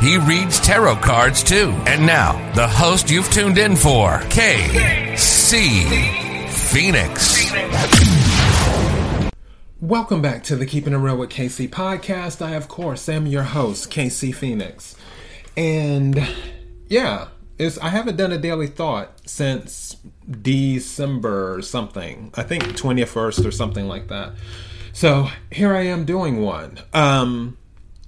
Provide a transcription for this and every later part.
He reads tarot cards too. And now, the host you've tuned in for, KC Phoenix. Welcome back to the Keeping It Real with KC podcast. I, of course, am your host, KC Phoenix. And yeah, it's, I haven't done a daily thought since December or something. I think 21st or something like that. So here I am doing one. Um,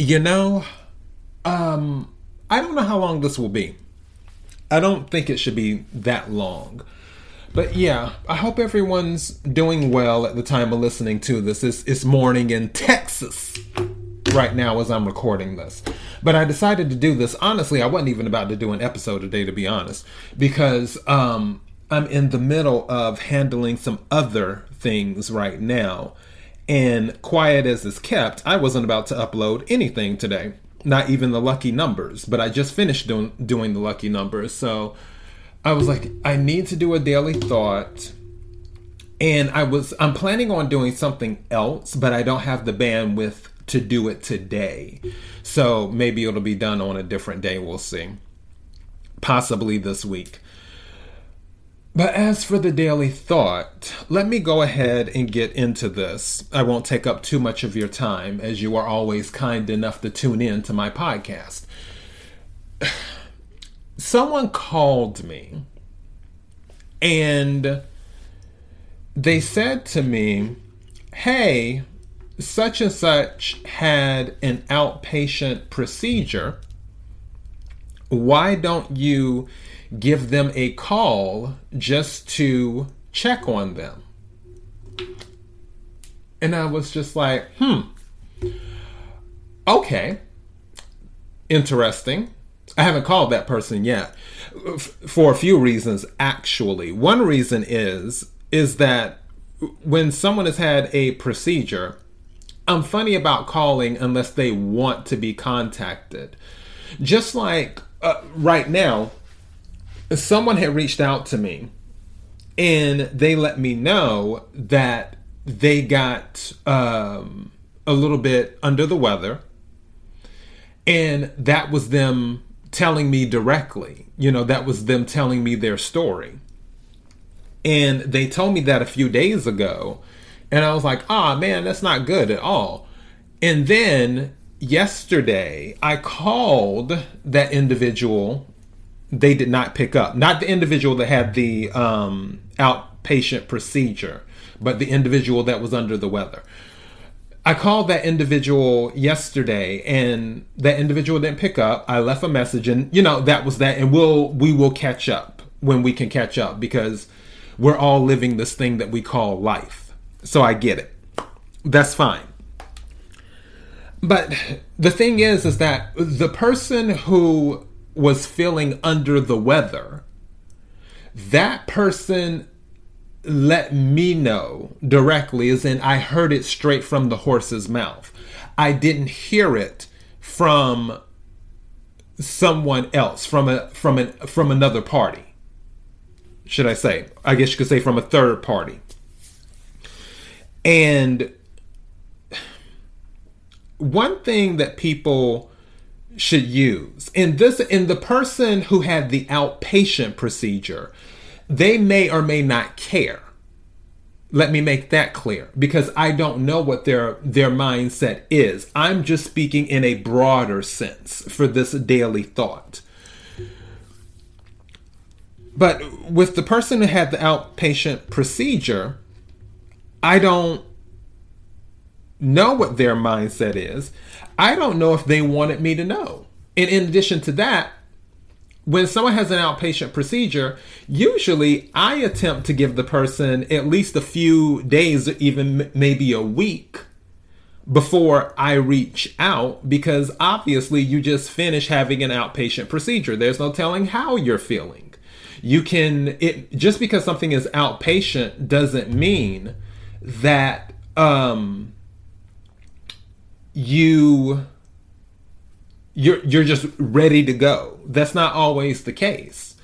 You know, um, I don't know how long this will be. I don't think it should be that long. But yeah, I hope everyone's doing well at the time of listening to this. It's, it's morning in Texas right now as I'm recording this. But I decided to do this. Honestly, I wasn't even about to do an episode today, to be honest, because um, I'm in the middle of handling some other things right now. And quiet as is kept, I wasn't about to upload anything today. Not even the lucky numbers, but I just finished doing doing the lucky numbers. So I was like, I need to do a daily thought. And I was I'm planning on doing something else, but I don't have the bandwidth to do it today. So maybe it'll be done on a different day, we'll see. Possibly this week. But as for the daily thought, let me go ahead and get into this. I won't take up too much of your time, as you are always kind enough to tune in to my podcast. Someone called me and they said to me, Hey, such and such had an outpatient procedure. Why don't you give them a call just to check on them. And I was just like, hmm, okay, interesting. I haven't called that person yet for a few reasons, actually. One reason is, is that when someone has had a procedure, I'm funny about calling unless they want to be contacted. Just like uh, right now, someone had reached out to me and they let me know that they got um, a little bit under the weather and that was them telling me directly you know that was them telling me their story. And they told me that a few days ago and i was like ah man that's not good at all. And then yesterday i called that individual they did not pick up. Not the individual that had the um, outpatient procedure, but the individual that was under the weather. I called that individual yesterday and that individual didn't pick up. I left a message and you know that was that and we'll we will catch up when we can catch up because we're all living this thing that we call life. So I get it. That's fine. But the thing is is that the person who was feeling under the weather, that person let me know directly, as in I heard it straight from the horse's mouth. I didn't hear it from someone else, from a from an from another party. Should I say? I guess you could say from a third party. And one thing that people should use. In this in the person who had the outpatient procedure, they may or may not care. Let me make that clear because I don't know what their their mindset is. I'm just speaking in a broader sense for this daily thought. But with the person who had the outpatient procedure, I don't know what their mindset is. I don't know if they wanted me to know. And in addition to that, when someone has an outpatient procedure, usually I attempt to give the person at least a few days, even maybe a week before I reach out because obviously you just finished having an outpatient procedure. There's no telling how you're feeling. You can it just because something is outpatient doesn't mean that um you you're you're just ready to go. That's not always the case.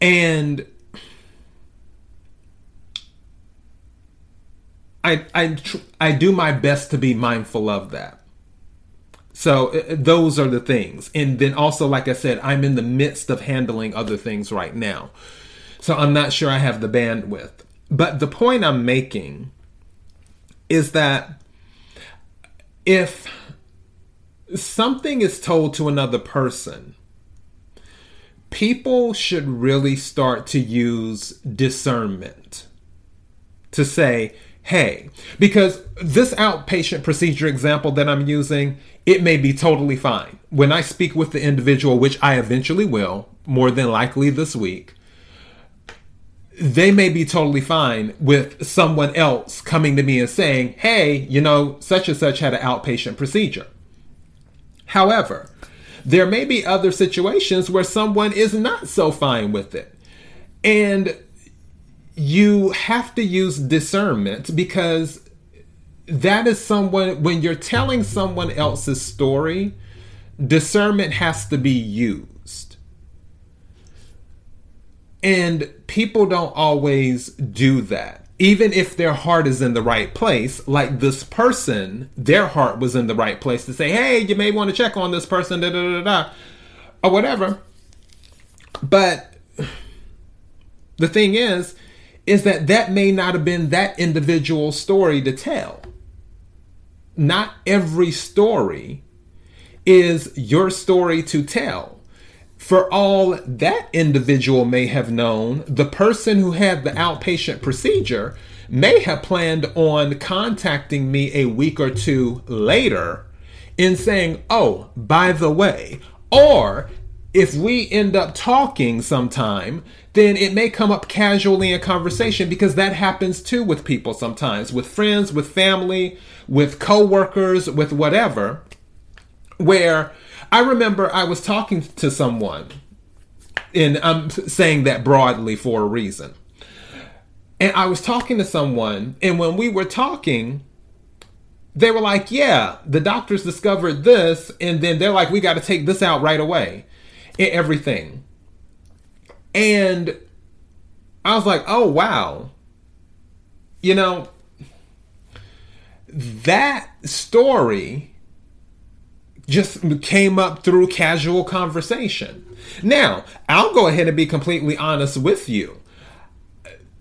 And I I tr- I do my best to be mindful of that. So uh, those are the things. And then also like I said, I'm in the midst of handling other things right now. So I'm not sure I have the bandwidth. But the point I'm making is that if something is told to another person, people should really start to use discernment to say, hey, because this outpatient procedure example that I'm using, it may be totally fine. When I speak with the individual, which I eventually will, more than likely this week, they may be totally fine with someone else coming to me and saying, hey, you know, such and such had an outpatient procedure. However, there may be other situations where someone is not so fine with it. And you have to use discernment because that is someone, when you're telling someone else's story, discernment has to be used. And people don't always do that even if their heart is in the right place, like this person, their heart was in the right place to say, hey, you may want to check on this person, da da da da, or whatever. But the thing is, is that that may not have been that individual story to tell. Not every story is your story to tell for all that individual may have known, the person who had the outpatient procedure may have planned on contacting me a week or two later in saying, Oh, by the way, or if we end up talking sometime, then it may come up casually in conversation because that happens too with people sometimes, with friends, with family, with coworkers, with whatever, where I remember I was talking to someone, and I'm um, saying that broadly for a reason. And I was talking to someone, and when we were talking, they were like, Yeah, the doctors discovered this, and then they're like, We got to take this out right away, and everything. And I was like, Oh, wow. You know, that story just came up through casual conversation. Now, I'll go ahead and be completely honest with you.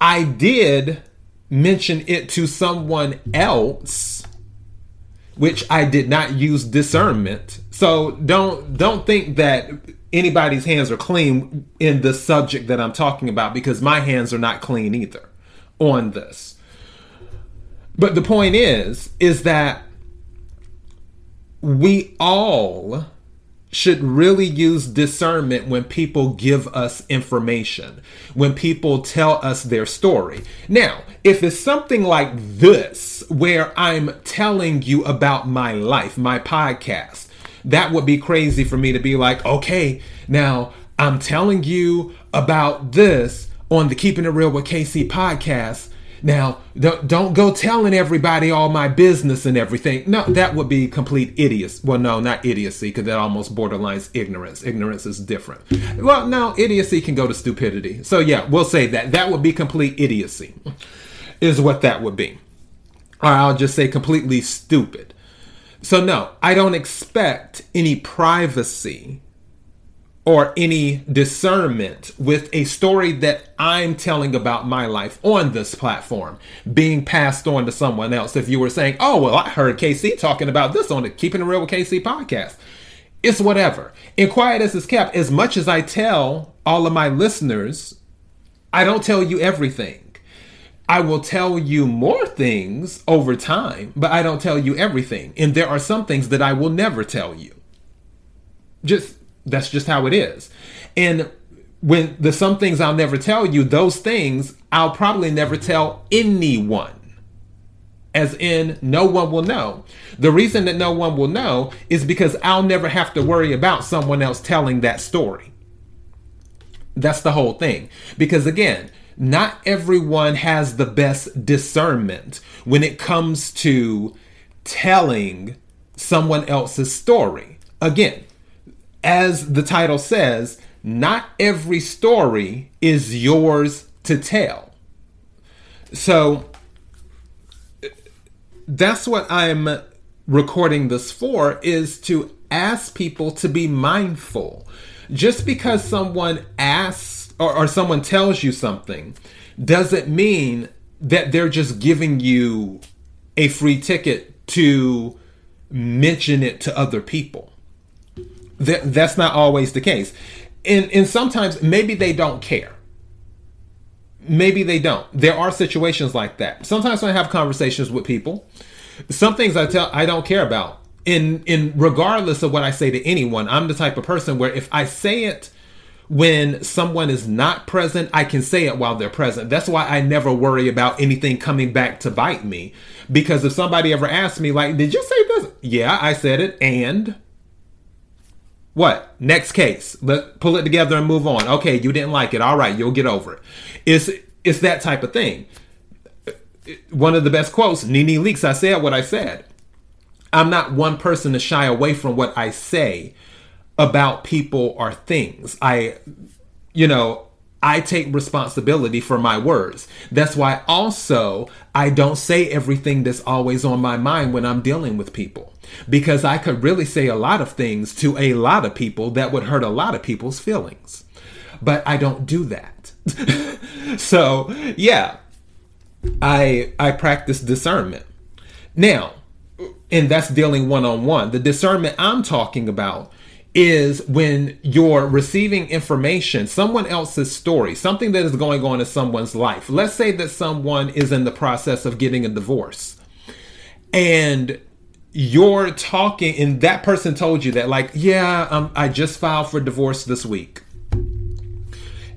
I did mention it to someone else which I did not use discernment. So don't don't think that anybody's hands are clean in the subject that I'm talking about because my hands are not clean either on this. But the point is is that we all should really use discernment when people give us information, when people tell us their story. Now, if it's something like this, where I'm telling you about my life, my podcast, that would be crazy for me to be like, okay, now I'm telling you about this on the Keeping It Real with KC podcast now, don't go telling everybody all my business and everything. No, that would be complete idiocy. Well, no, not idiocy, because that almost borderlines ignorance. Ignorance is different. Well, no, idiocy can go to stupidity. So, yeah, we'll say that. That would be complete idiocy, is what that would be. Or I'll just say completely stupid. So, no, I don't expect any privacy or any discernment with a story that I'm telling about my life on this platform being passed on to someone else. If you were saying, oh, well, I heard KC talking about this on the Keeping It Real with KC podcast, it's whatever. And quiet as it's kept, as much as I tell all of my listeners I don't tell you everything. I will tell you more things over time, but I don't tell you everything. And there are some things that I will never tell you. Just that's just how it is. And when the some things I'll never tell you, those things I'll probably never tell anyone. As in, no one will know. The reason that no one will know is because I'll never have to worry about someone else telling that story. That's the whole thing. Because again, not everyone has the best discernment when it comes to telling someone else's story. Again, as the title says, not every story is yours to tell. So that's what I'm recording this for is to ask people to be mindful. Just because someone asks or, or someone tells you something doesn't mean that they're just giving you a free ticket to mention it to other people. That, that's not always the case. And, and sometimes maybe they don't care. Maybe they don't. There are situations like that. Sometimes I have conversations with people, some things I tell I don't care about. In in regardless of what I say to anyone, I'm the type of person where if I say it when someone is not present, I can say it while they're present. That's why I never worry about anything coming back to bite me. Because if somebody ever asks me, like, did you say this? Yeah, I said it. And what? Next case. Let pull it together and move on. Okay, you didn't like it. All right, you'll get over it. It's it's that type of thing. One of the best quotes, Nene Leakes, I said what I said. I'm not one person to shy away from what I say about people or things. I you know, I take responsibility for my words. That's why also I don't say everything that's always on my mind when I'm dealing with people. Because I could really say a lot of things to a lot of people that would hurt a lot of people's feelings. But I don't do that. so, yeah. I I practice discernment. Now, and that's dealing one on one. The discernment I'm talking about is when you're receiving information, someone else's story, something that is going on in someone's life. Let's say that someone is in the process of getting a divorce and you're talking, and that person told you that, like, yeah, um, I just filed for divorce this week.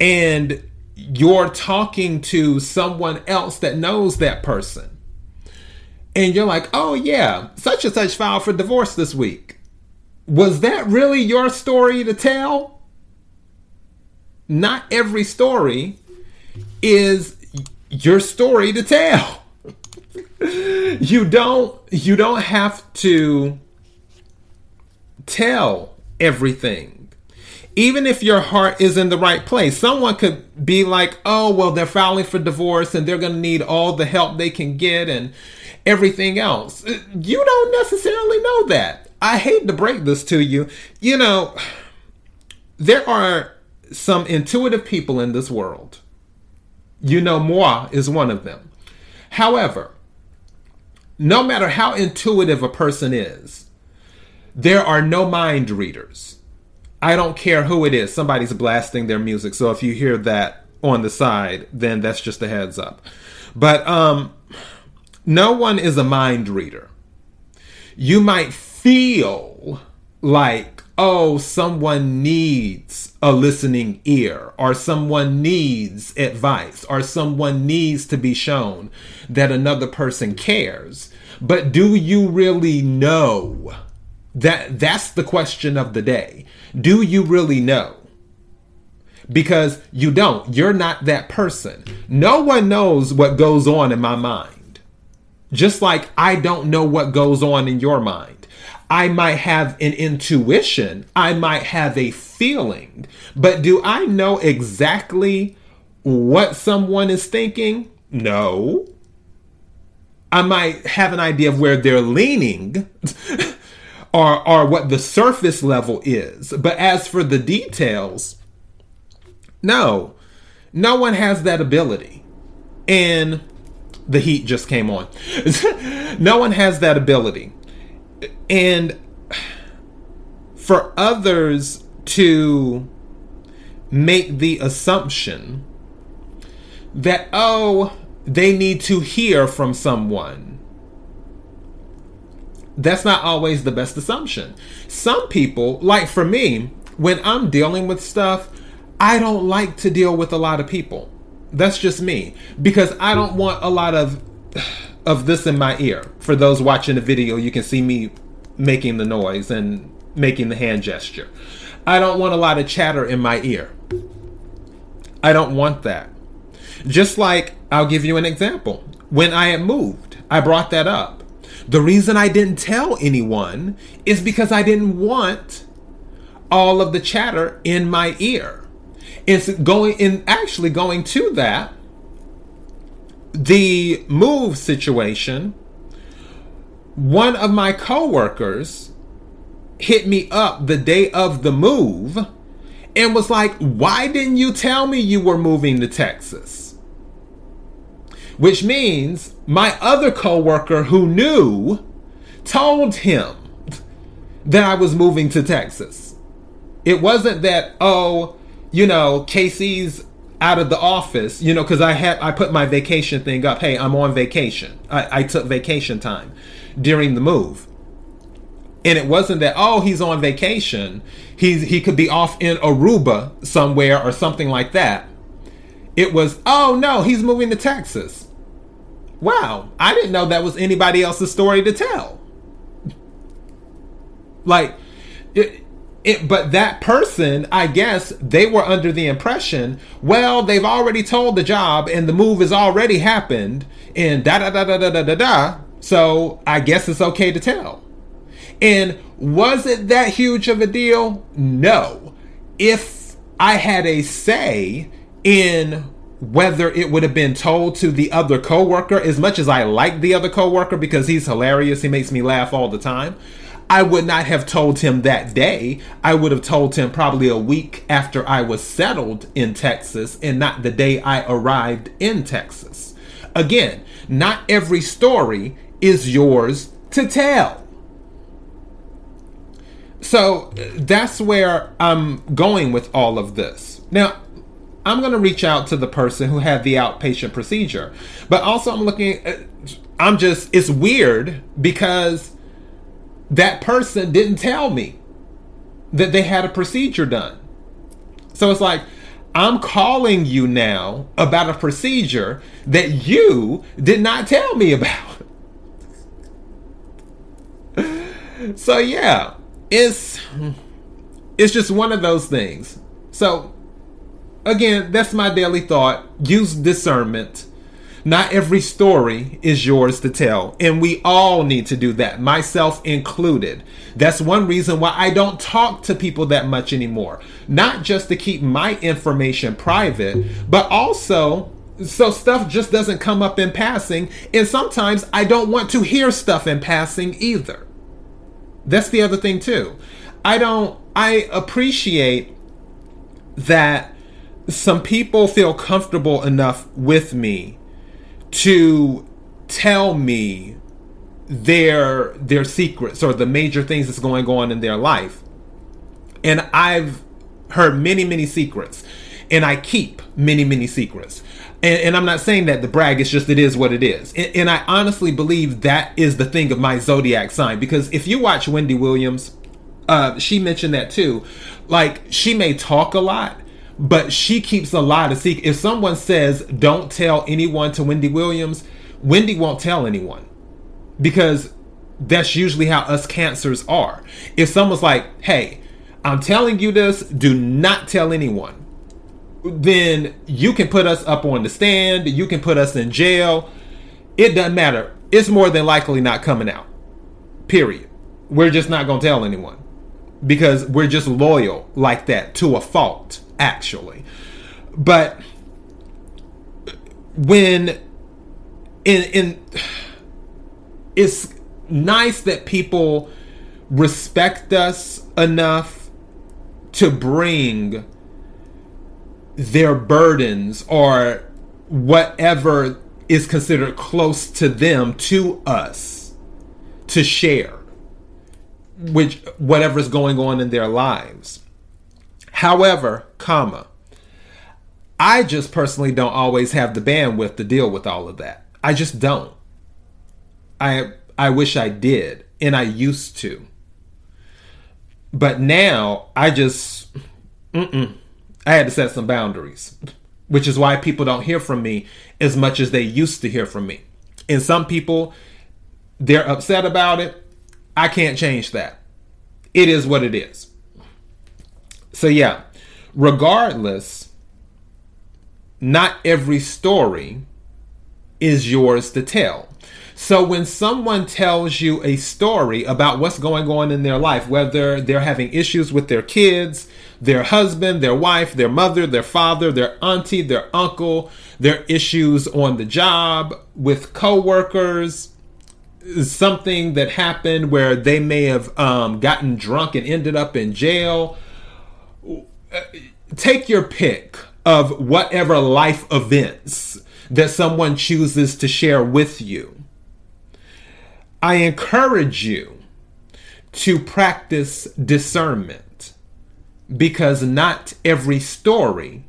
And you're talking to someone else that knows that person. And you're like, oh, yeah, such and such filed for divorce this week was that really your story to tell? Not every story is your story to tell. You don't you don't have to tell everything. Even if your heart is in the right place, someone could be like, "Oh, well, they're filing for divorce and they're going to need all the help they can get and everything else." Uh, you don't necessarily know that I hate to break this to you. You know, there are some intuitive people in this world. You know, moi is one of them. However, no matter how intuitive a person is, there are no mind readers. I don't care who it is. Somebody's blasting their music. So if you hear that on the side, then that's just a heads up. But um no one is a mind reader. You might feel like, oh, someone needs a listening ear, or someone needs advice, or someone needs to be shown that another person cares. But do you really know? That that's the question of the day. Do you really know? Because you don't. You're not that person. No one knows what goes on in my mind. Just like I don't know what goes on in your mind. I might have an intuition, I might have a feeling, but do I know exactly what someone is thinking? No. I might have an idea of where they're leaning or, or what the surface level is. But as for the details, no, no one has that ability. And the heat just came on. no one has that ability and for others to make the assumption that, oh, they need to hear from someone. That's not always the best assumption. Some people, like for me, when I'm dealing with stuff, I don't like to deal with a lot of people. That's just me because I don't want a lot of of this in my ear. For those watching the video, you can see me making the noise and making the hand gesture. I don't want a lot of chatter in my ear. I don't want that. Just like I'll give you an example. When I had moved, I brought that up. The reason I didn't tell anyone is because I didn't want all of the chatter in my ear. It's going in actually going to that the move situation one of my coworkers hit me up the day of the move and was like, Why didn't you tell me you were moving to Texas? Which means my other coworker who knew told him that I was moving to Texas. It wasn't that, oh, you know, KC's out of the office, you know, because I had I put my vacation thing up. Hey, I'm on vacation. I, I took vacation time during the move. And it wasn't that, oh, he's on vacation. He's he could be off in Aruba somewhere or something like that. It was, oh no, he's moving to Texas. Wow, I didn't know that was anybody else's story to tell. Like, it, it, but that person, I guess, they were under the impression, well, they've already told the job and the move has already happened, and da da da da da da da da. So I guess it's okay to tell. And was it that huge of a deal? No. If I had a say in whether it would have been told to the other coworker, as much as I like the other coworker because he's hilarious, he makes me laugh all the time. I would not have told him that day. I would have told him probably a week after I was settled in Texas and not the day I arrived in Texas. Again, not every story is yours to tell. So that's where I'm going with all of this. Now, I'm going to reach out to the person who had the outpatient procedure, but also I'm looking, at, I'm just, it's weird because that person didn't tell me that they had a procedure done. So it's like, I'm calling you now about a procedure that you did not tell me about. so yeah, it's it's just one of those things. So again, that's my daily thought. Use discernment. Not every story is yours to tell, and we all need to do that, myself included. That's one reason why I don't talk to people that much anymore. Not just to keep my information private, but also so stuff just doesn't come up in passing, and sometimes I don't want to hear stuff in passing either. That's the other thing too. I don't I appreciate that some people feel comfortable enough with me to tell me their their secrets or the major things that's going on in their life. And I've heard many, many secrets. And I keep many, many secrets. And, and, I'm not saying that the brag, it's just it is what it is. And, and, I honestly believe that is the thing of my zodiac sign. Because if you watch Wendy Williams, uh, she mentioned that too. Like, she may talk a lot, but she keeps a lot of secrets. If someone says, don't tell anyone to Wendy Williams, Wendy won't tell anyone. Because that's usually how us cancers are. If someone's like, hey, I'm telling you this, do not tell anyone then you can put us up on the stand, you can put us in jail. It doesn't matter. It's more than likely not coming out. Period. We're just not going to tell anyone because we're just loyal like that to a fault, actually. But when in in it's nice that people respect us enough to bring their burdens or whatever is considered close to them to us to share which whatever's going on in their lives however comma I just personally don't always have the bandwidth to deal with all of that. I just don't. I I wish I did, and I used to. But now I just, mm-mm, I had to set some boundaries, which is why people don't hear from me as much as they used to hear from me. And some people, they're upset about it. I can't change that. It is what it is. So, yeah, regardless, not every story is yours to tell. So when someone tells you a story about what's going on in their life, whether they're having issues with their kids, their husband, their wife, their mother, their father, their auntie, their uncle, their issues on the job with coworkers, something that happened where they may have um, gotten drunk and ended up in jail. Take your pick of whatever life events that someone chooses to share with you. I encourage you to practice discernment because not every story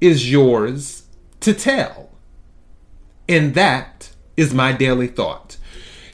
is yours to tell. And that is my daily thought.